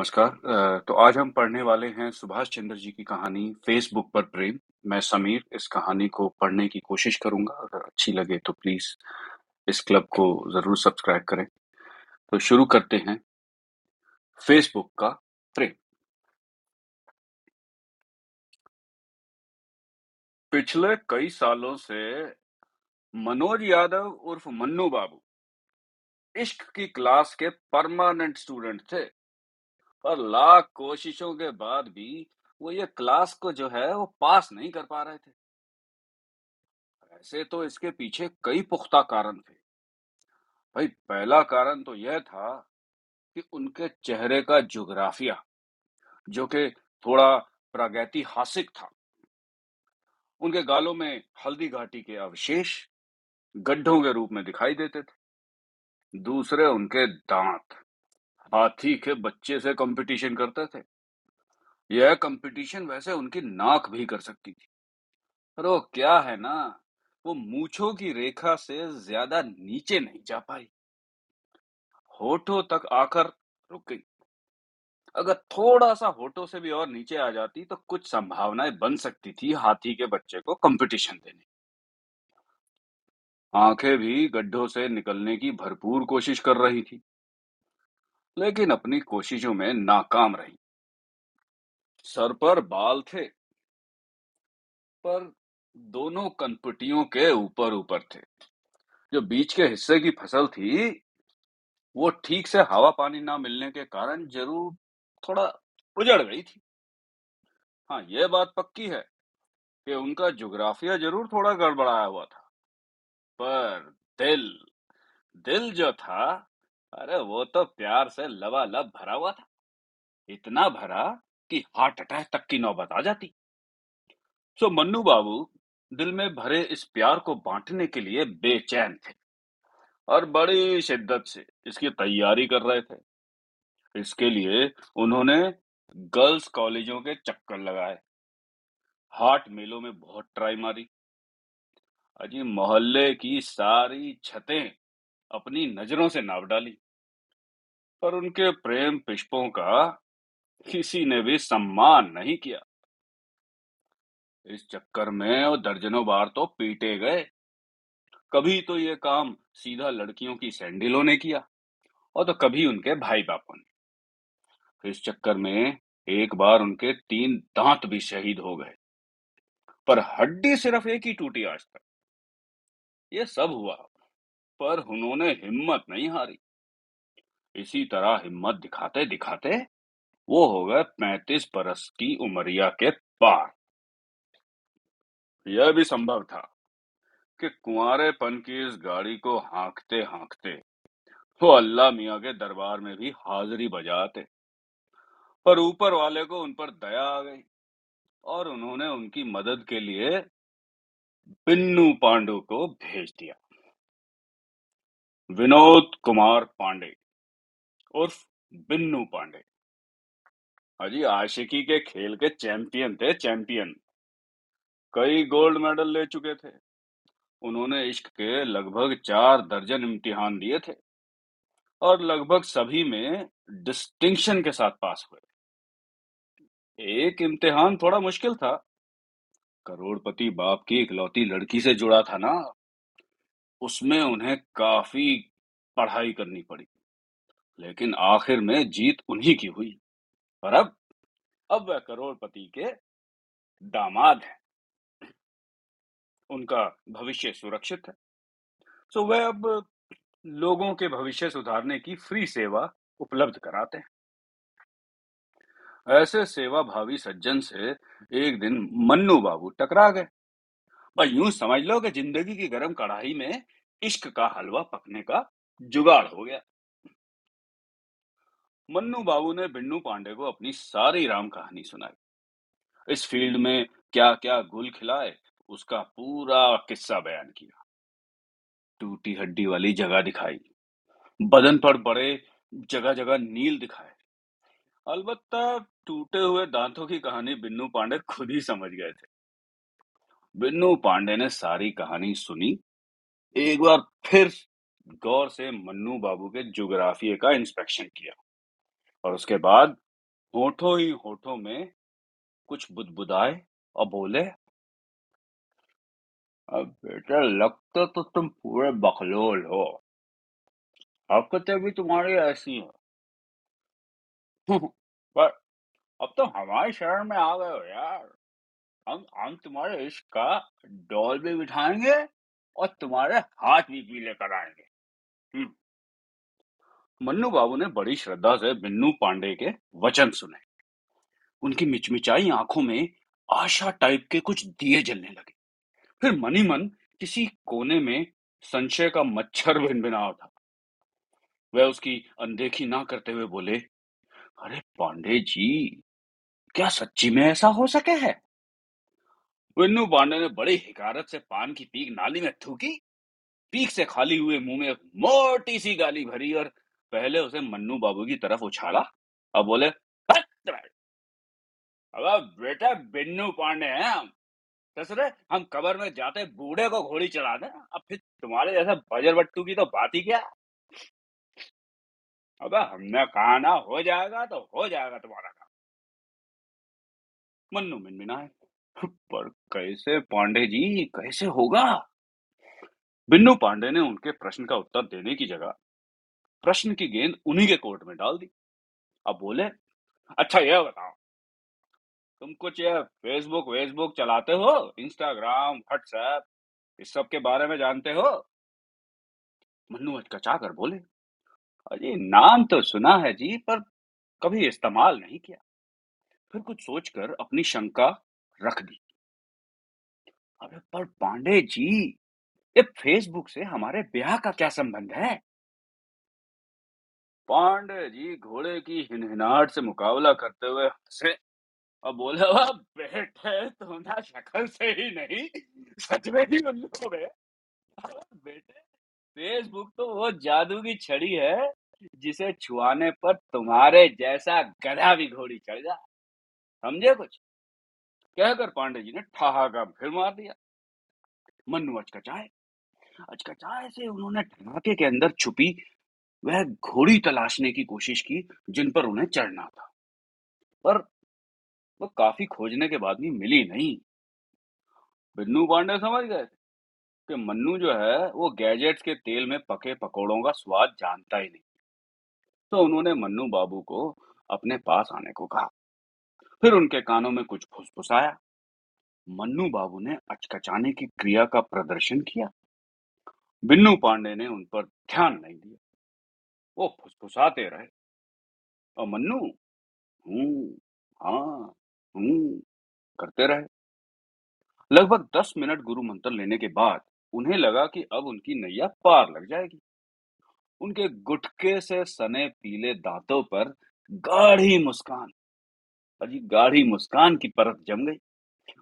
नमस्कार। तो आज हम पढ़ने वाले हैं सुभाष चंद्र जी की कहानी फेसबुक पर प्रेम। मैं समीर इस कहानी को पढ़ने की कोशिश करूँगा। अगर अच्छी लगे तो प्लीज़ इस क्लब को ज़रूर सब्सक्राइब करें। तो शुरू करते हैं। फेसबुक का प्रेम। पिछले कई सालों से मनोज यादव उर्फ़ मन्नू बाबू इश्क की क्लास के परमानेंट स्टूडेंट थे। पर लाख कोशिशों के बाद भी वो ये क्लास को जो है वो पास नहीं कर पा रहे थे। ऐसे तो इसके पीछे कई पुख्ता कारण थे। भाई, पहला कारण तो यह था कि उनके चेहरे का जोग्राफिया जो कि थोड़ा प्रागैतिहासिक था। उनके गालों में हल्दी घाटी के अवशेष गड्ढों के रूप में दिखाई देते थे। दूसरे उनके दांत। हाथी के बच्चे से कंपटीशन करते थे। यह कंपटीशन वैसे उनकी नाक भी कर सकती थी। पर वो क्या है ना, वो मूछों की रेखा से ज़्यादा नीचे नहीं जा पाई। होठों तक आकर रुक गई। अगर थोड़ा सा होठों से भी और नीचे आ जाती तो कुछ संभावनाएँ बन सकती थी हाथी के बच्चे को कंपटीशन देने। आँखें भी गड्ढों से निकलने की भरपूर कोशिश कर रही थी। लेकिन अपनी कोशिशों में नाकाम रही। सर पर बाल थे, पर दोनों कनपटियों के ऊपर ऊपर थे। जो बीच के हिस्से की फ़सल थी, वो ठीक से हवा पानी ना मिलने के कारण ज़रूर थोड़ा उजड़ गई थी। हाँ यह बात पक्की है कि उनका जोग्राफिया ज़रूर थोड़ा गड़बड़ाया हुआ था। पर दिल दिल जो था अरे वो तो प्यार से लबालब भरा हुआ था। इतना भरा कि हार्ट अटैक तक की नौबत आ जाती। सो मन्नू बाबू दिल में भरे इस प्यार को बांटने के लिए बेचैन थे और बड़ी शिद्दत से इसकी तैयारी कर रहे थे। इसके लिए उन्होंने गर्ल्स कॉलेजों के चक्कर लगाए। हार्ट मेलों में बहुत ट्राई मारी। अजी मोहल्ले की सारी छतें अपनी नज़रों से नाप डाली। पर उनके प्रेम पुष्पों का किसी ने भी सम्मान नहीं किया। इस चक्कर में वो दर्जनों बार तो पीटे गए। कभी तो ये काम सीधा लड़कियों की सैंडलों ने किया और तो कभी उनके भाई बापों ने। इस चक्कर में एक बार उनके तीन दांत भी शहीद हो गए। पर हड्डी सिर्फ़ एक ही टूटी आज तक। ये सब हुआ पर उन्होंने हिम्मत नहीं हारी। इसी तरह हिम्मत दिखाते दिखाते वो हो गए पैंतीस बरस की उमरिया के पार। यह भी संभव था कि कुंवरेपन की इस गाड़ी को हाँकते हाँकते वो अल्लाह मियाँ के दरबार में भी हाजिरी बजाते पर ऊपर वाले को उन पर दया आ गई और उन्होंने उनकी मदद के लिए बिन्नू पांडु को भेज दिया। विनोद कुमार पांडे, उर्फ़ बिन्नू पांडे। अजी आशिकी के खेल के चैंपियन थे, चैंपियन। कई गोल्ड मेडल ले चुके थे। उन्होंने इश्क के लगभग चार दर्जन इम्तिहान दिए थे। और लगभग सभी में डिस्टिंक्शन के साथ पास हुए। एक इम्तिहान थोड़ा मुश्किल था। करोड़पति बाप की इकलौती लड़की से जुड़ा था ना। उसमें उन्हें काफ़ी पढ़ाई करनी पड़ी। लेकिन आखिर में जीत उन्हीं की हुई। और अब अब वह करोड़पति के दामाद हैं। उनका भविष्य सुरक्षित है। तो वह अब लोगों के भविष्य सुधारने की फ्री सेवा उपलब्ध कराते हैं। ऐसे सेवा भावी सज्जन से एक दिन मन्नू बाबू टकरा गए। भाई यूँ समझ लो कि ज़िंदगी की गर्म कढ़ाई में इश्क का हलवा पकने का जुगाड़ हो गया मन्नू बाबू ने बिन्नू पांडे को अपनी सारी राम कहानी सुनाई इस फ़ील्ड में क्या-क्या गुल खिलाए, उसका पूरा किस्सा बयान किया। टूटी हड्डी वाली जगह दिखाई, बदन पर बड़े जगह-जगह नील दिखाए। अलबत्ता टूटे हुए दांतों की कहानी बिन्नू पांडे खुद ही समझ गए थे। बिन्नू पांडे ने सारी कहानी सुनी, एक बार फिर गौर से मन्नू बाबू के ज्योग्राफिए का इंस्पेक्शन किया और उसके बाद होठों ही होठों में कुछ बुदबुदाए और बोले अब बेटा लगता तो तुम पूरे बखलोल हो। हरकतें भी तुम्हारी ऐसी हैं। पर अब तो हमारे शहर में आ गए हो यार। हम हम तुम्हारे इश्क का डॉल भी बिठाएँगे और तुम्हारे हाथ भी पीले कराएँगे। हम्म। मन्नू बाबू ने बड़ी श्रद्धा से बिन्नू पांडे के वचन सुने। उनकी मिचमिचाई आँखों में आशा टाइप के कुछ दिए जलने लगे। फिर मनी मन किसी कोने में संशय का मच्छर भिनभिना उठा वह उसकी अनदेखी ना करते हुए बोले, अरे पांडे जी, क्या सच्ची में ऐसा हो सके है? विन्नू पांडे ने बड़ी हिकारत से पान की पीक नाली में थूकी। पीक से खाली हुए मुँह में एक मोटी सी गाली भरी और पहले उसे मन्नू बाबू की तरफ़ उछाला। अब बोले अब बेटा बिन्नू पांडे हैं हम। ससुरे, हम कबर में जाते बूढ़े को घोड़ी चला दे। अब फिर तुम्हारे जैसे बजर बट्टू की तो बात ही क्या? अब हमने कहा ना, हो जाएगा तो हो जाएगा तुम्हारा काम। मन्नू मिनमिनाए। पर कैसे पांडे जी, कैसे होगा? बिन्नू पांडे ने उनके प्रश्न का उत्तर देने की जगह प्रश्न की गेंद उन्हीं के कोर्ट में डाल दी। अब बोले अच्छा यह बताओ, तुम कुछ ये फेसबुक वेसबुक चलाते हो? इंस्टाग्राम, व्हाट्सएप, इस सब के बारे में जानते हो? मन्नू अचकचा कर बोले अजी नाम तो सुना है जी, पर कभी इस्तेमाल नहीं किया। फिर कुछ सोचकर अपनी शंका रख दी। अबे, पर पांडे जी, ये फेसबुक से हमारे ब्याह का क्या संबंध है? पांडे जी घोड़े की हिनहिनाहट से मुकाबला करते हुए हंसे। और बोले, वाह, बेटे, तुम ना शक्ल से ही नहीं, सच में ही उल्लू हो गए। बेटे, फेसबुक तो वो जादू की छड़ी है, जिसे छुआने पर तुम्हारे जैसा गधा भी घोड़ी चढ़ जा। समझे कुछ? कहकर पांडे जी ने ठहाका फिर मार दिया। मन्नू अचकचाए अचकचाए से उन्होंने ठहाके के अंदर छुपी, वह घोड़ी तलाशने की कोशिश की, जिन पर उन्हें चढ़ना था। पर वो काफ़ी खोजने के बाद भी मिली नहीं। बिन्नू पांडे समझ गए कि मन्नू जो है, वो गैजेट्स के तेल में पके पकोड़ों का स्वाद जानता ही नहीं। तो उन्होंने मन्नू बाबू को अपने पास आने को कहा। फिर उनके कानों में कुछ फुसफुसाया। मन्नू बाबू ने अचकचाने की क्रिया का प्रदर्शन किया। बिन्नू पांडे ने उन पर ध्यान नहीं दिया। वो फुसफुसाते रहे। और मन्नू, हूँ हाँ हूँ, करते रहे। लगभग दस मिनट गुरु मंत्र लेने के बाद उन्हें लगा कि अब उनकी नैया पार लग जाएगी। उनके गुटके से सने पीले दांतों पर गाढ़ी मुस्कान। अजी गाढ़ी मुस्कान की परत जम गई।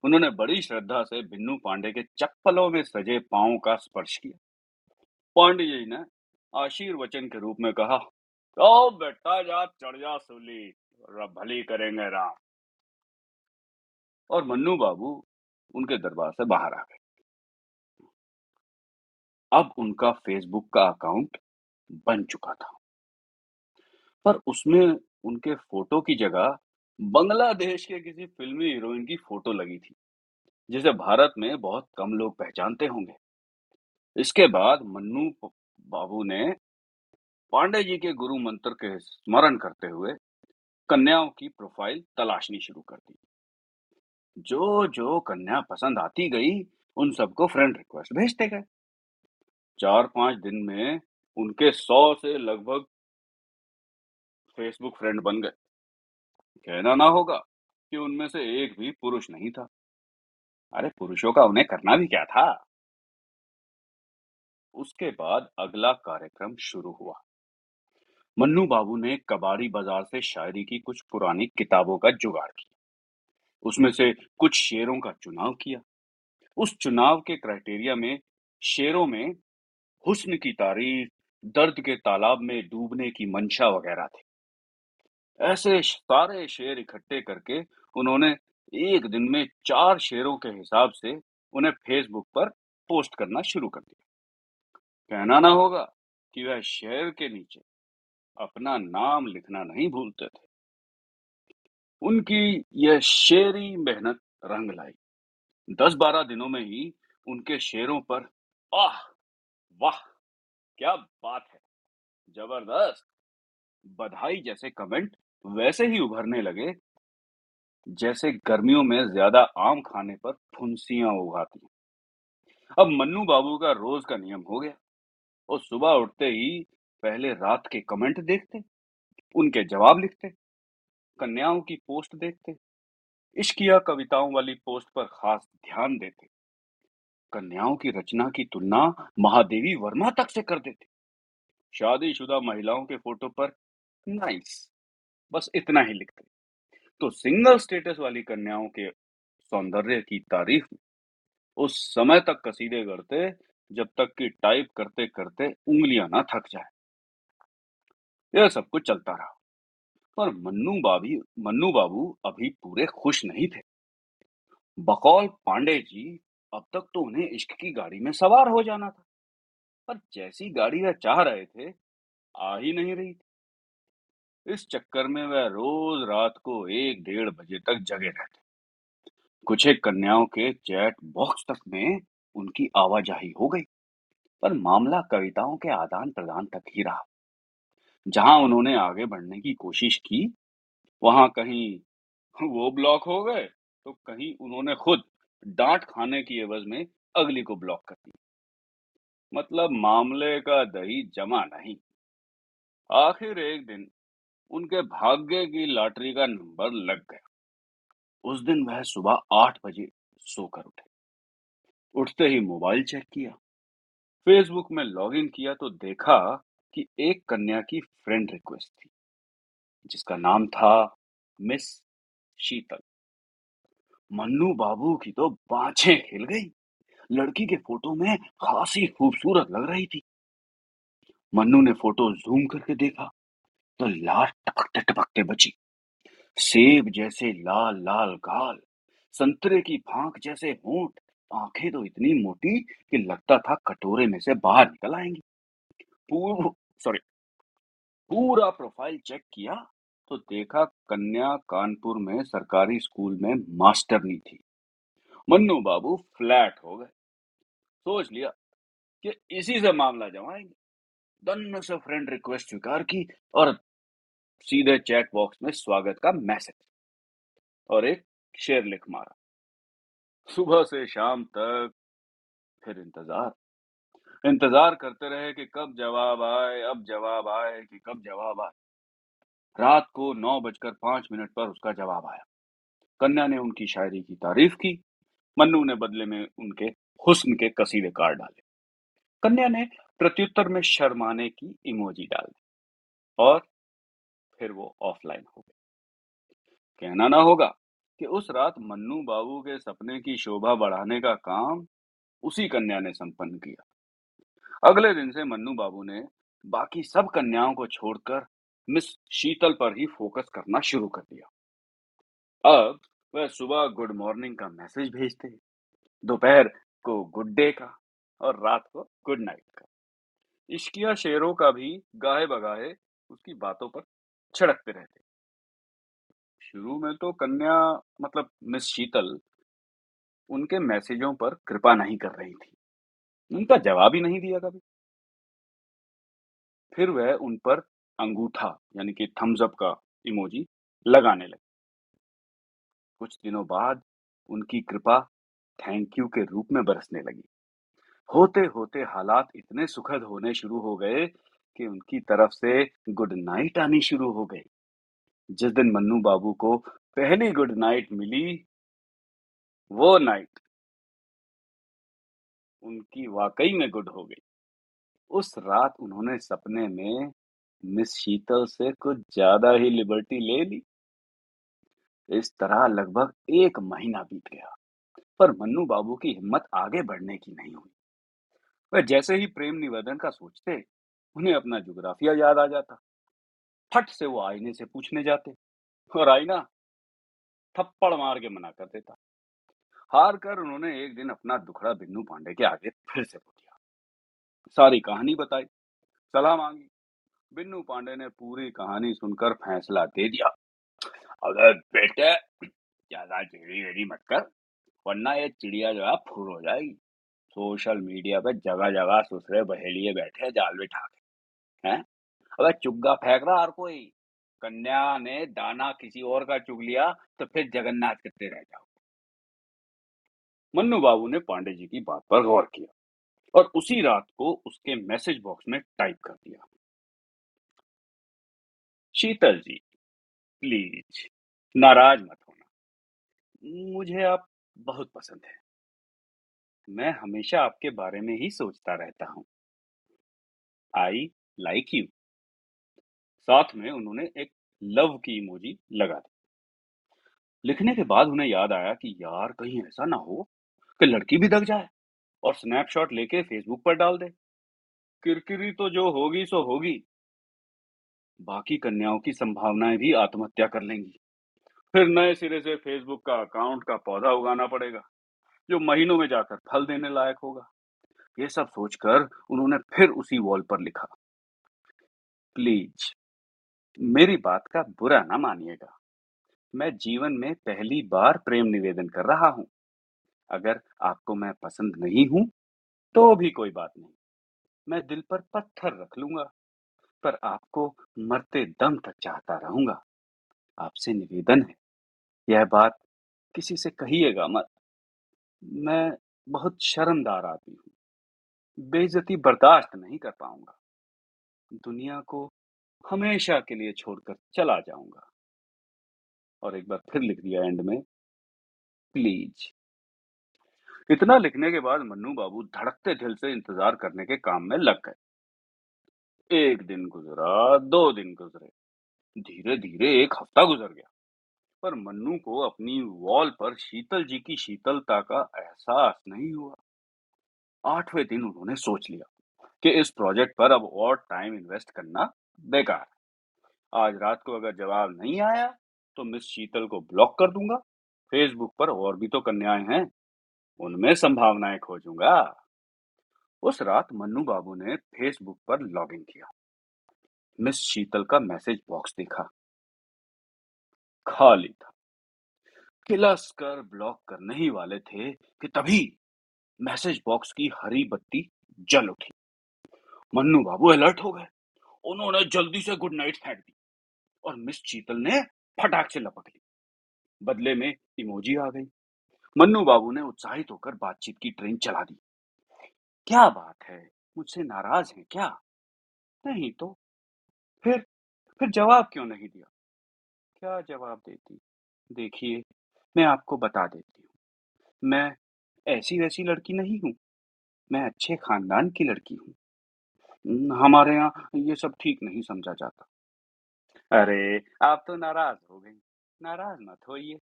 उन्होंने बड़ी श्रद्धा से बिन्नू पांडे के चप्पलों में सजे पाँव का स्पर्श किया। पांडे जी ने आशीर्वचन के रूप में कहा तो बेटा जा चढ़ जा सूली भली करेंगे राम। और मन्नू बाबू उनके दरबार से बाहर आ गए। अब उनका फेसबुक का अकाउंट बन चुका था। पर उसमें उनके फ़ोटो की जगह बांग्लादेश के किसी फिल्मी हीरोइन की फ़ोटो लगी थी, जिसे भारत में बहुत कम लोग पहचानते होंगे। इसके बाद मन्नू बाबू ने पांडे जी के गुरु मंत्र के स्मरण करते हुए कन्याओं की प्रोफ़ाइल तलाशनी शुरू कर दी। जो जो कन्या पसंद आती गई, उन सबको फ्रेंड रिक्वेस्ट भेजते गए। चार पाँच दिन में उनके सौ से लगभग फेसबुक फ्रेंड बन गए। कहना ना होगा कि उनमें से एक भी पुरुष नहीं था। अरे, पुरुषों का उन्हें करना भी क्या था? उसके बाद अगला कार्यक्रम शुरू हुआ। मन्नू बाबू ने कबाड़ी बाज़ार से शायरी की कुछ पुरानी किताबों का जुगाड़ किया। उसमें से कुछ शेरों का चुनाव किया। उस चुनाव के क्राइटेरिया में, शेरों में हुस्न की तारीफ़, दर्द के तालाब में डूबने की मंशा वगैरह थी। ऐसे सारे शेर इकट्ठे करके उन्होंने एक दिन में चार शेरों के हिसाब से उन्हें फेसबुक पर पोस्ट करना शुरू कर दिया। कहना ना होगा कि वह शेर के नीचे अपना नाम लिखना नहीं भूलते थे। उनकी यह शेरी मेहनत रंग लाई। दस बारह दिनों में ही उनके शेरों पर आह, वाह, क्या बात है, ज़बरदस्त, बधाई जैसे कमेंट वैसे ही उभरने लगे, जैसे गर्मियों में ज़्यादा आम खाने पर फुंसियाँ उगाती अब मन्नू बाबू का रोज का नियम हो गया। और सुबह उठते ही पहले रात के कमेंट देखते, उनके जवाब लिखते, कन्याओं की पोस्ट देखते, इश्किया कविताओं वाली पोस्ट पर खास ध्यान देते, कन्याओं की रचना की तुलना महादेवी वर्मा तक से कर देते। शादीशुदा महिलाओं के फ़ोटो पर नाइस। बस इतना ही लिखते तो सिंगल स्टेटस वाली कन्याओं के सौंदर्य की तारीफ़ उस समय तक कसीदे करते जब तक कि टाइप करते करते उंगलियाँ ना थक जाए। यह सब कुछ चलता रहा। पर मन्नू बाबी, मन्नू बाबू अभी पूरे खुश नहीं थे। बकौल पांडे जी अब तक तो उन्हें इश्क की गाड़ी में सवार हो जाना था। पर जैसी गाड़ी वह चाह रहे थे, आ ही नहीं रही थी। इस चक्कर में वह रोज रात को एक डेढ़ बजे तक जगे रहते। कुछ एक कन्याओं के चैट बॉक्स तक में उनकी आवाजाही हो गई, पर मामला कविताओं के आदान प्रदान तक ही रहा। जहाँ उन्होंने आगे बढ़ने की कोशिश की, वहाँ कहीं वो ब्लॉक हो गए तो कहीं उन्होंने खुद डांट खाने की एवज में अगली को ब्लॉक कर दिया। मतलब मामले का दही जमा नहीं। आखिर एक दिन उनके भाग्य की लॉटरी का नंबर लग गया। उस दिन वह सुबह आठ बजे सोकर उठे। उठते ही मोबाइल चेक किया। फेसबुक में लॉगिन किया तो देखा कि एक कन्या की फ्रेंड रिक्वेस्ट थी, जिसका नाम था मिस शीतल। मन्नू बाबू की तो बाछे खिल गई। लड़की के फ़ोटो में खासी खूबसूरत लग रही थी। मन्नू ने फ़ोटो जूम करके देखा। तो लाल टपकते टपकते बची। सेब जैसे लाल लाल गाल, संतरे की फांक जैसे होंठ, आँखें तो इतनी मोटी कि लगता था कटोरे में से बाहर निकल आएँगी। पूर्व सॉरी पूरा प्रोफ़ाइल चेक किया तो देखा कन्या कानपुर में सरकारी स्कूल में मास्टरनी थी। मन्नू बाबू फ्लैट हो गए। सोच लिया कि इसी से मामला जमाएँगे। दन्न से फ्रेंड रिक्वेस्ट स्वीकार की और सीधे चैट बॉक्स में स्वागत का मैसेज और एक शेर लिख मारा। सुबह से शाम तक फिर इंतज़ार। इंतज़ार करते रहे कि कब जवाब आए, अब जवाब आए कि कब जवाब आए। रात को नौ बजकर पाँच मिनट पर उसका जवाब आया। कन्या ने उनकी शायरी की तारीफ़ की। मन्नू ने बदले में उनके हुस्न के कसीदे कार्ड डाले। कन्या ने प्रत्युत्तर में शर्माने की इमोजी डाल दी और फिर वो ऑफलाइन हो गए। कहना ना होगा कि उस रात मन्नू बाबू के सपने की शोभा बढ़ाने का काम उसी कन्या ने संपन्न किया। अगले दिन से मन्नू बाबू ने बाकी सब कन्याओं को छोड़कर मिस शीतल पर ही फोकस करना शुरू कर दिया। अब वह सुबह गुड मॉर्निंग का मैसेज भेजते दोपहर को गुड डे का और रात को गुड नाइट का। इश्किया शेरों का भी गाहे बगाहे उसकी बातों पर छिड़कते रहते शुरू में तो कन्या मतलब मिस शीतल उनके मैसेजों पर कृपा नहीं कर रही थी। उनका जवाब ही नहीं दिया कभी। फिर वह उन पर अंगूठा यानी कि थम्स अप का इमोजी लगाने लगे। कुछ दिनों बाद उनकी कृपा थैंक यू के रूप में बरसने लगी। होते होते हालात इतने सुखद होने शुरू हो गए कि उनकी तरफ़ से गुड नाइट आनी शुरू हो गई। जिस दिन मन्नू बाबू को पहली गुड नाइट मिली, वो नाइट उनकी वाकई में गुड हो गई। उस रात उन्होंने सपने में मिस शीतल से कुछ ज़्यादा ही लिबर्टी ले ली। इस तरह लगभग एक महीना बीत गया, पर मन्नू बाबू की हिम्मत आगे बढ़ने की नहीं हुई। वह जैसे ही प्रेम निवेदन का सोचते उन्हें अपना जुग्राफिया याद आ जाता। फट से वो आईने से पूछने जाते और आईना थप्पड़ मार के मना कर देता। हार कर उन्होंने एक दिन अपना दुखड़ा बिन्नू पांडे के आगे फिर से पूछा सारी कहानी बताई, सलाह मांगी। बिन्नू पांडे ने पूरी कहानी सुनकर फैसला दे दिया। अगर बेटे, ज़्यादा चिड़ी वेड़ी मत कर, वरना ये चिड़िया जो है फूल हो जाएगी। सोशल मीडिया पे जगह जगह सुसरे बहेलिए बैठे जाल बिठा के। हैं? अबे चुग्गा फेंक रहा हर कोई कन्या ने दाना किसी और का चुग लिया तो फिर जगन्नाथ करते रह जाओ मन्नू बाबू ने पांडे जी की बात पर गौर किया और उसी रात को उसके मैसेज बॉक्स में टाइप कर दिया। शीतल जी प्लीज़ नाराज़ मत होना। मुझे आप बहुत पसंद है। मैं हमेशा आपके बारे में ही सोचता रहता हूँ। आई लाइक यू साथ में उन्होंने एक लव की इमोजी लगा दी। लिखने के बाद उन्हें याद आया कि यार कहीं ऐसा ना हो कि लड़की भी दग जाए और स्नैपशॉट लेके फेसबुक पर डाल दे। किरकिरी तो जो होगी, सो होगी। बाकी कन्याओं की संभावनाएँ भी आत्महत्या कर लेंगी। फिर नए सिरे से फेसबुक का अकाउंट का पौधा उगाना पड़ेगा, जो महीनों में जाकर फल देने लायक होगा। ये सब सोचकर उन्होंने फिर उसी वॉल पर लिखा। प्लीज़, मेरी बात का बुरा ना मानिएगा। मैं जीवन में पहली बार प्रेम निवेदन कर रहा हूँ। अगर आपको मैं पसंद नहीं हूँ तो भी कोई बात नहीं। मैं दिल पर पत्थर रख लूँगा, पर आपको मरते दम तक चाहता रहूँगा। आपसे निवेदन है, यह बात किसी से कहिएगा मत। मैं बहुत शर्मदार आदमी हूँ, बेइज्जती बर्दाश्त नहीं कर पाऊँगा। दुनिया को हमेशा के लिए छोड़कर चला जाऊँगा। और एक बार फिर लिख दिया एंड में प्लीज़ इतना लिखने के बाद मन्नू बाबू धड़कते दिल से इंतज़ार करने के काम में लग गए। एक दिन गुजरा, दो दिन गुजरे धीरे धीरे एक हफ़्ता गुजर गया। पर मन्नू को अपनी वॉल पर शीतल जी की शीतलता का एहसास नहीं हुआ। आठवें दिन उन्होंने सोच लिया। कि इस प्रोजेक्ट पर अब और टाइम इन्वेस्ट करना बेकार आज रात को अगर जवाब नहीं आया तो मिस शीतल को ब्लॉक कर दूँगा। फेसबुक पर और भी तो कन्याएँ हैं। उनमें संभावनाएँ खोजूँगा। उस रात मन्नू बाबू ने फेसबुक पर लॉगिन किया। मिस शीतल का मैसेज बॉक्स देखा। खाली था। किलस कर ब्लॉक करने ही वाले थे कि तभी मैसेज बॉक्स की हरी बत्ती जल उठी। मन्नू बाबू अलर्ट हो गए। उन्होंने जल्दी से गुड नाइट फेंक दी और मिस चीतल ने फटाक से लपक ली। बदले में इमोजी आ गई। मन्नू बाबू ने उत्साहित होकर बातचीत की ट्रेन चला दी। क्या बात है? मुझसे नाराज़ है क्या? नहीं तो फिर फिर जवाब क्यों नहीं दिया? क्या जवाब देती? देखिए, मैं आपको बता देती हूँ। मैं ऐसी वैसी लड़की नहीं हूँ। मैं अच्छे खानदान की लड़की हूँ। हमारे यहाँ ये सब ठीक नहीं समझा जाता। अरे, आप तो नाराज़ हो गई। नाराज़ मत होइए।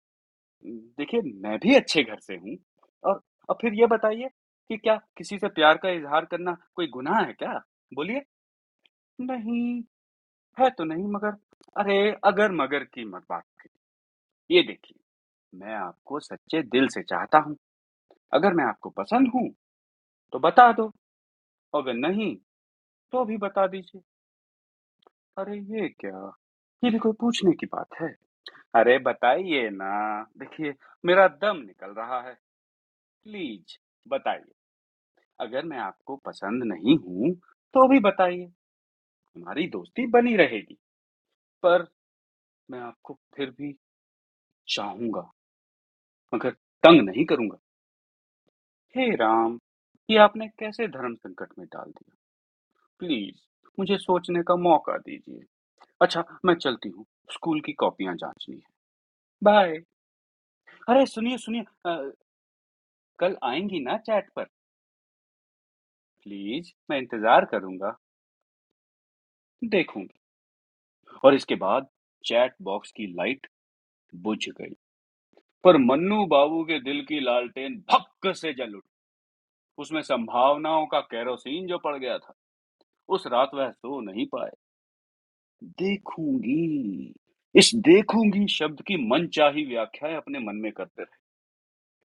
देखिए, मैं भी अच्छे घर से हूँ। और अब फिर ये बताइए कि क्या किसी से प्यार का इजहार करना कोई गुनाह है क्या? बोलिए। नहीं, है तो नहीं मगर, अरे, अगर मगर की मत बात करिए। ये देखिए, मैं आपको सच्चे दिल से चाहता हूँ। अगर मैं आपको पसंद हूँ तो बता दो। अगर नहीं तो भी बता दीजिए। अरे, ये क्या? ये भी कोई पूछने की बात है? अरे, बताइए ना। देखिए, मेरा दम निकल रहा है। प्लीज़, बताइए। अगर मैं आपको पसंद नहीं हूँ तो भी बताइए। हमारी दोस्ती बनी रहेगी। पर मैं आपको फिर भी चाहूँगा, मगर तंग नहीं करूँगा। हे राम, ये आपने कैसे धर्म संकट में डाल दिया? प्लीज़, मुझे सोचने का मौका दीजिए। अच्छा मैं चलती हूँ। स्कूल की कॉपियाँ जांचनी है। बाय। अरे, सुनिए सुनिए कल आएँगी ना चैट पर? प्लीज़, मैं इंतज़ार करूँगा। देखूँगी। और इसके बाद चैट बॉक्स की लाइट बुझ गई। पर मन्नू बाबू के दिल की लालटेन भक्क से जल उठी। उसमें संभावनाओं का कैरोसिन जो पड़ गया था। उस रात वह सो नहीं पाए। देखूँगी, इस देखूँगी शब्द की मन चाही व्याख्या अपने मन में करते रहे।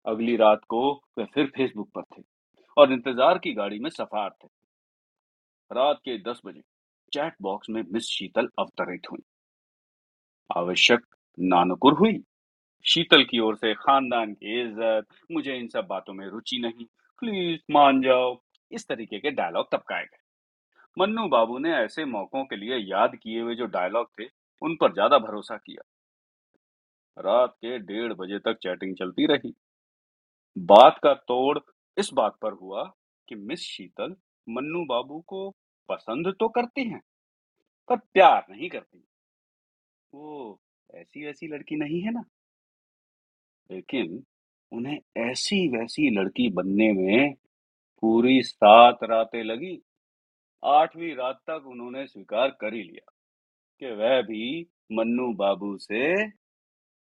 अगली रात को वे फिर फेसबुक पर थे और इंतज़ार की गाड़ी में सफार थे। रात के दस बजे चैट बॉक्स में मिस शीतल अवतरित हुई। आवश्यक नानकुर हुई। शीतल की ओर से खानदान की इज़्ज़त, मुझे इन सब बातों में रुचि नहीं। प्लीज़ मान जाओ। इस तरीके के डायलॉग तबकाए गए। मन्नू बाबू ने ऐसे मौकों के लिए याद किए हुए जो डायलॉग थे, उन पर ज़्यादा भरोसा किया। रात के डेढ़ बजे तक चैटिंग चलती रही। बात का तोड़ इस बात पर हुआ कि मिस शीतल मन्नू बाबू को पसंद तो करती हैं, पर प्यार नहीं करती। वो ऐसी वैसी लड़की नहीं है ना? लेकिन उन्हें ऐसी वैसी लड़की बनने में पूरी सात रातें लगी। आठवीं रात तक उन्होंने स्वीकार कर ही लिया कि वह भी मन्नू बाबू से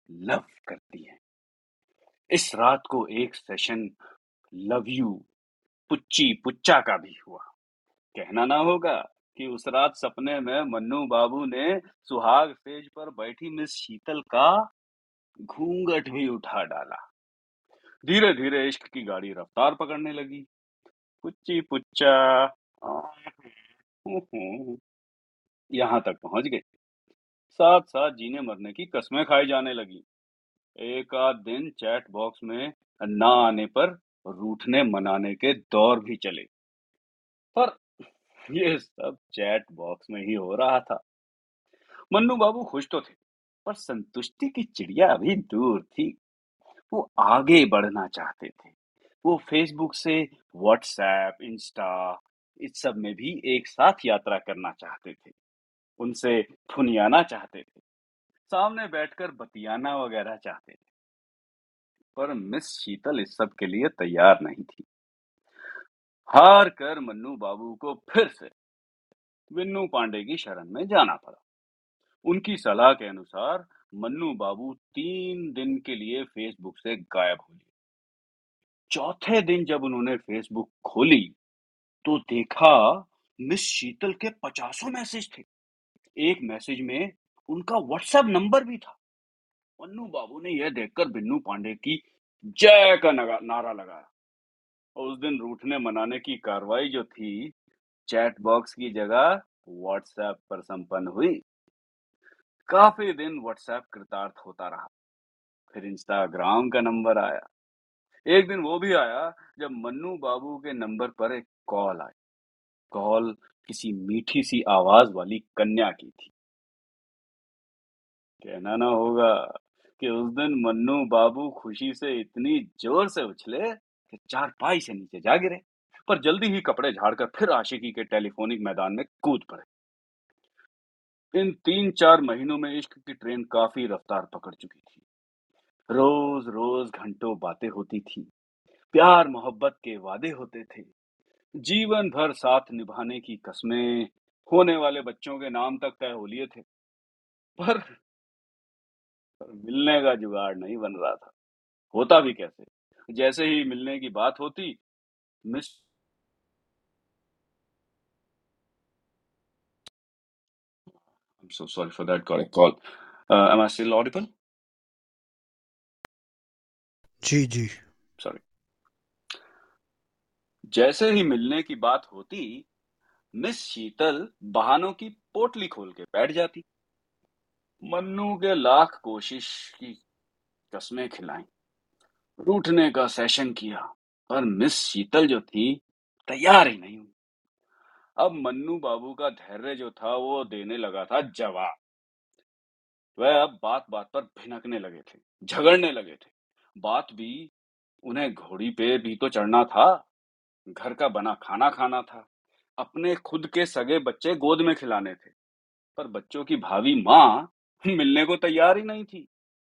लव करती है। इस रात को एक सेशन लव यू पुच्ची पुच्चा का भी हुआ। कहना ना होगा कि उस रात सपने में मन्नू बाबू ने सुहाग स्टेज पर बैठी मिस शीतल का घूंघट भी उठा डाला। धीरे धीरे इश्क की गाड़ी रफ्तार पकड़ने लगी। पुच्ची पुच्चा यहाँ तक पहुँच गए। साथ साथ जीने मरने की कस्में खाई जाने लगी। एक आध दिन चैट बॉक्स में ना आने पर रूठने मनाने के दौर भी चले। पर ये सब चैट बॉक्स में ही हो रहा था। मन्नू बाबू खुश तो थे, पर संतुष्टि की चिड़िया अभी दूर थी। वो आगे बढ़ना चाहते थे। वो फेसबुक से, व्हाट्सएप, इंस्टा इस सब में भी एक साथ यात्रा करना चाहते थे। उनसे फुनियाना चाहते थे। सामने बैठकर बतियाना वगैरह चाहते थे। पर मिस शीतल इस सब के लिए तैयार नहीं थी। हार कर मन्नू बाबू को फिर से विन्नू पांडे की शरण में जाना पड़ा। उनकी सलाह के अनुसार मन्नू बाबू तीन दिन के लिए फेसबुक से गायब हो गए। चौथे दिन जब उन्होंने फेसबुक खोली तो देखा मिस शीतल के पचासों मैसेज थे। एक मैसेज में उनका व्हाट्सएप नंबर भी था। मन्नू बाबू ने यह देखकर बिन्नू पांडे की जय का नारा लगाया। और उस दिन रूठने मनाने की कार्रवाई जो थी, चैट बॉक्स की जगह व्हाट्सएप पर संपन्न हुई। काफ़ी दिन व्हाट्सएप कृतार्थ होता रहा। फिर इंस्टाग्राम का नंबर आया। एक दिन वो भी आया जब मन्नू बाबू के नंबर पर एक कॉल आई। कॉल किसी मीठी सी आवाज़ वाली कन्या की थी। कहना ना होगा कि उस दिन मन्नू बाबू खुशी से इतनी ज़ोर से उछले कि चार पाई से नीचे जा गिरे, पर जल्दी ही कपड़े झाड़कर फिर आशिकी के टेलीफोनिक मैदान में कूद पड़े। इन तीन चार महीनों में इश्क की ट्रेन काफ़ी रफ्तार पकड़ चुकी थी। रोज रोज घंटों बातें होती थी। प्यार मोहब्बत के वादे होते थे। जीवन भर साथ निभाने की कस्में होने वाले बच्चों के नाम तक तय हो लिए थे। पर, पर मिलने का जुगाड़ नहीं बन रहा था। होता भी कैसे? जैसे ही मिलने की बात होती miss so sorry for that call. Uh, am I still audible? जी जी। सॉरी जैसे ही मिलने की बात होती, मिस शीतल बहानों की पोटली खोल के बैठ जाती। मन्नू के लाख कोशिश की, कस्में खिलाई। रूठने का सेशन किया, पर मिस शीतल जो थी, तैयार ही नहीं हुई। अब मन्नू बाबू का धैर्य जो था, वो देने लगा था जवाब। वह अब बात बात पर भिनकने लगे थे, झगड़ने लगे थे। बात भी उन्हें घोड़ी पे भी तो चढ़ना था, घर का बना खाना खाना था। अपने खुद के सगे बच्चे गोद में खिलाने थे, पर बच्चों की भावी माँ मिलने को तैयार ही नहीं थी।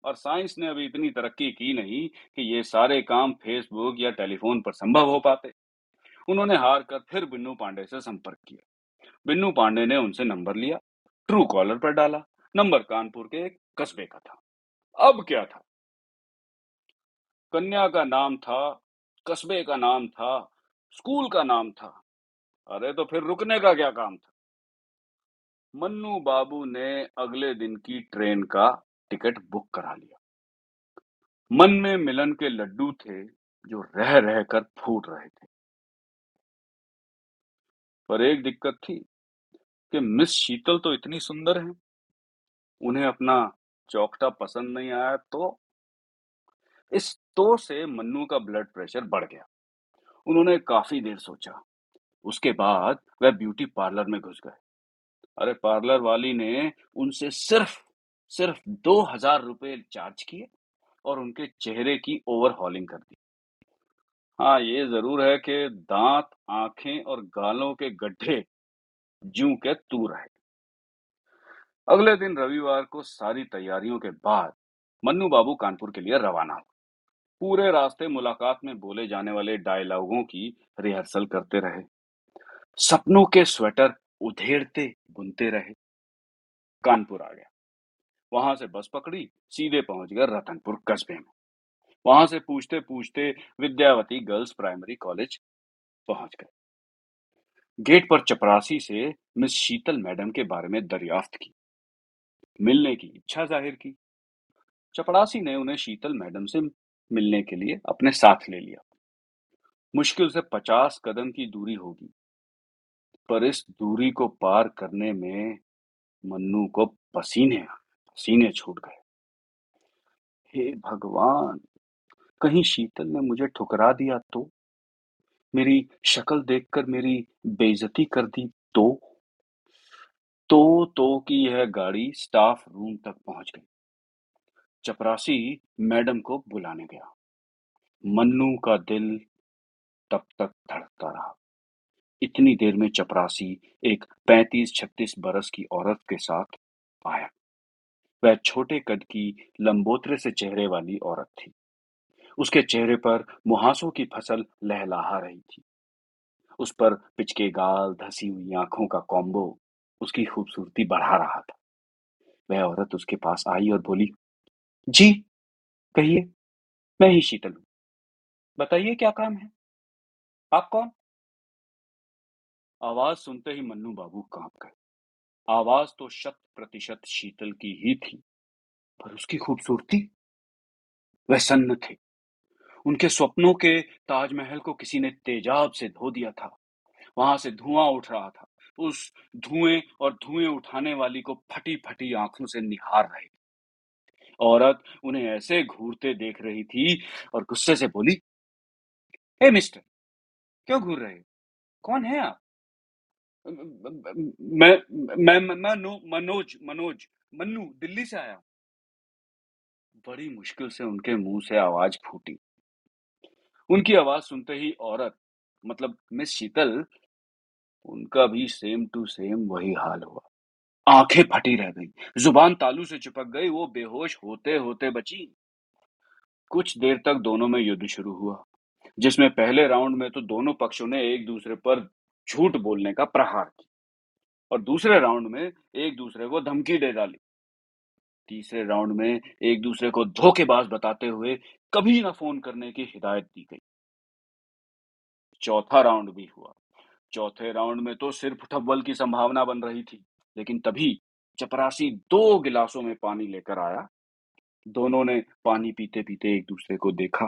और साइंस ने अभी इतनी तरक्की की नहीं कि ये सारे काम फेसबुक या टेलीफोन पर संभव हो पाते। उन्होंने हार कर फिर बिन्नू पांडे से संपर्क किया। बिन्नू पांडे ने उनसे नंबर लिया, ट्रू कॉलर पर डाला, नंबर कानपुर के एक कस्बे का था। अब क्या था? कन्या का नाम था, कस्बे का नाम था, स्कूल का नाम था। अरे तो फिर रुकने का क्या काम था? मन्नू बाबू ने अगले दिन की ट्रेन का टिकट बुक करा लिया। मन में मिलन के लड्डू थे, जो रह रह कर फूट रहे थे। पर एक दिक्कत थी कि मिस शीतल तो इतनी सुंदर है। उन्हें अपना चौकटा पसंद नहीं आया तो इस तो से मन्नू का ब्लड प्रेशर बढ़ गया। उन्होंने काफ़ी देर सोचा। उसके बाद वह ब्यूटी पार्लर में घुस गए। अरे पार्लर वाली ने उनसे सिर्फ़ सिर्फ़ दो हज़ार रुपए चार्ज किए और उनके चेहरे की ओवरहॉलिंग कर दी। हाँ ये ज़रूर है कि दांत, आँखें और गालों के गड्ढे जू के तू रहे। अगले दिन रविवार को सारी तैयारियों के बाद मन्नू बाबू कानपुर के लिए रवाना हुए। पूरे रास्ते मुलाकात में बोले जाने वाले डायलॉगों की रिहर्सल करते रहे। सपनों के स्वेटर उधेड़ते बुनते रहे। कानपुर आ गया। वहाँ से बस पकड़ी, सीधे पहुँच गए रतनपुर कस्बे में। वहाँ से पूछते पूछते विद्यावती गर्ल्स प्राइमरी कॉलेज पहुँच गए। गेट पर चपरासी से मिस शीतल मैडम के बारे में दरियाफ्त की। मिलने की इच्छा ज़ाहिर की। चपरासी ने उन्हें शीतल मैडम से मिलने के लिए अपने साथ ले लिया। मुश्किल से पचास कदम की दूरी होगी, पर इस दूरी को पार करने में मन्नू को पसीने पसीने छूट गए। हे भगवान, कहीं शीतल ने मुझे ठुकरा दिया तो? मेरी शक्ल देखकर मेरी बेइज्जती कर दी तो? तो तो की यह गाड़ी स्टाफ रूम तक पहुँच गई। चपरासी मैडम को बुलाने गया। मन्नू का दिल तब तक धड़कता रहा। इतनी देर में चपरासी एक पैंतीस छत्तीस बरस की औरत के साथ आया। वह छोटे कद की लंबोतरे से चेहरे वाली औरत थी। उसके चेहरे पर मुहासों की फ़सल लहलहा रही थी। उस पर पिचके गाल, धसी हुई आँखों का कॉम्बो उसकी खूबसूरती बढ़ा रहा था। वह औरत उसके पास आई और बोली जी, कहिए। मैं ही शीतल हूँ। बताइए क्या काम है? आप कौन? आवाज़ सुनते ही मन्नू बाबू काँप गए। आवाज़ तो शत प्रतिशत शीतल की ही थी, पर उसकी खूबसूरती? वह सन्न थे। उनके स्वप्नों के ताजमहल को किसी ने तेजाब से धो दिया था। वहाँ से धुआँ उठ रहा था। उस धुएँ और धुएँ उठाने वाली को फटी फटी आँखों से निहार रहे औरत उन्हें ऐसे घूरते देख रही थी और गुस्से से बोली, हे मिस्टर, क्यों घूर रहे कौन है आप? मैं मैं मैं मनोज मनोज, मन्नू, दिल्ली से आया बड़ी मुश्किल से उनके मुँह से आवाज़ फूटी। उनकी आवाज़ सुनते ही औरत मतलब मिस शीतल, उनका भी सेम टू सेम वही हाल हुआ। आँखें फटी रह गई। ज़ुबान तालू से चिपक गई, वो बेहोश होते होते बची। कुछ देर तक दोनों में युद्ध शुरू हुआ, जिसमें पहले राउंड में तो दोनों पक्षों ने एक दूसरे पर झूठ बोलने का प्रहार किया और दूसरे राउंड में एक दूसरे को धमकी दे डाली। तीसरे राउंड में एक दूसरे को धोखेबाज बताते हुए कभी ना फ़ोन करने की हिदायत दी गई। चौथा राउंड भी हुआ। चौथे राउंड में तो सिर्फ़ ठब्बल की संभावना बन रही थी। लेकिन तभी चपरासी दो गिलासों में पानी लेकर आया, दोनों ने पानी पीते पीते एक दूसरे को देखा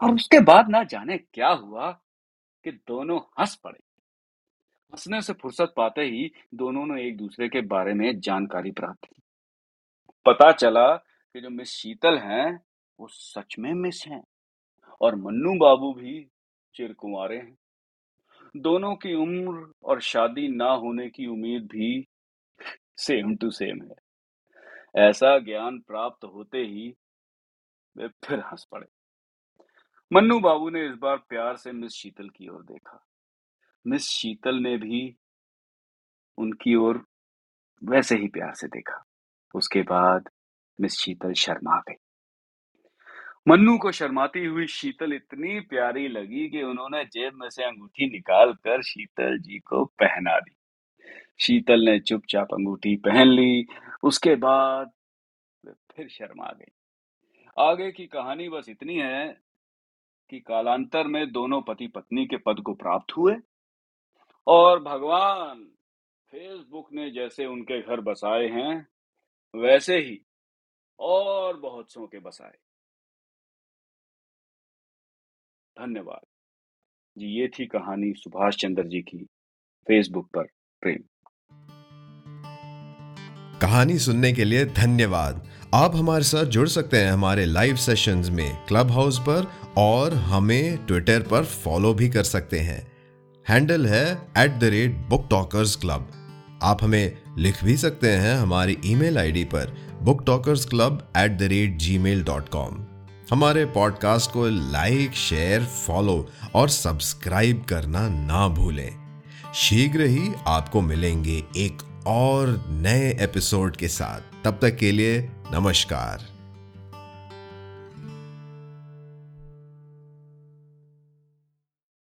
और उसके बाद ना जाने क्या हुआ कि दोनों हंस पड़े। हंसने से फुर्सत पाते ही दोनों ने एक दूसरे के बारे में जानकारी प्राप्त की। पता चला कि जो मिस शीतल हैं, वो सच में मिस हैं और मन्नू बाबू भी चिरकुमारे हैं। दोनों की उम्र और शादी ना होने की उम्मीद भी सेम टू सेम है। ऐसा ज्ञान प्राप्त होते ही वे फिर हंस पड़े। मन्नू बाबू ने इस बार प्यार से मिस शीतल की ओर देखा। मिस शीतल ने भी उनकी ओर वैसे ही प्यार से देखा। उसके बाद मिस शीतल शर्मा गई। मन्नू को शर्माती हुई शीतल इतनी प्यारी लगी कि उन्होंने जेब में से अंगूठी निकाल कर शीतल जी को पहना दी। शीतल ने चुपचाप अंगूठी पहन ली, उसके बाद फिर शर्मा गई। आगे की कहानी बस इतनी है कि कालांतर में दोनों पति पत्नी के पद को प्राप्त हुए और भगवान फेसबुक ने जैसे उनके घर बसाए हैं, वैसे ही और बहुत सो के बसाए। धन्यवाद। जी, ये थी कहानी सुभाष चंद्र जी की फेसबुक पर प्रेम। कहानी सुनने के लिए धन्यवाद। आप हमारे साथ जुड़ सकते हैं हमारे लाइव सेशंस में क्लब हाउस पर और हमें ट्विटर पर फॉलो भी कर सकते हैं। हैंडल है at the rate book talkers club आप हमें लिख भी सकते हैं हमारी ईमेल आईडी पर book talkers club at the rate Gmail dot com हमारे पॉडकास्ट को लाइक शेयर फॉलो और सब्सक्राइब करना ना भूलें। शीघ्र ही आपको मिलेंगे एक और नए एपिसोड के साथ। तब तक के लिए नमस्कार।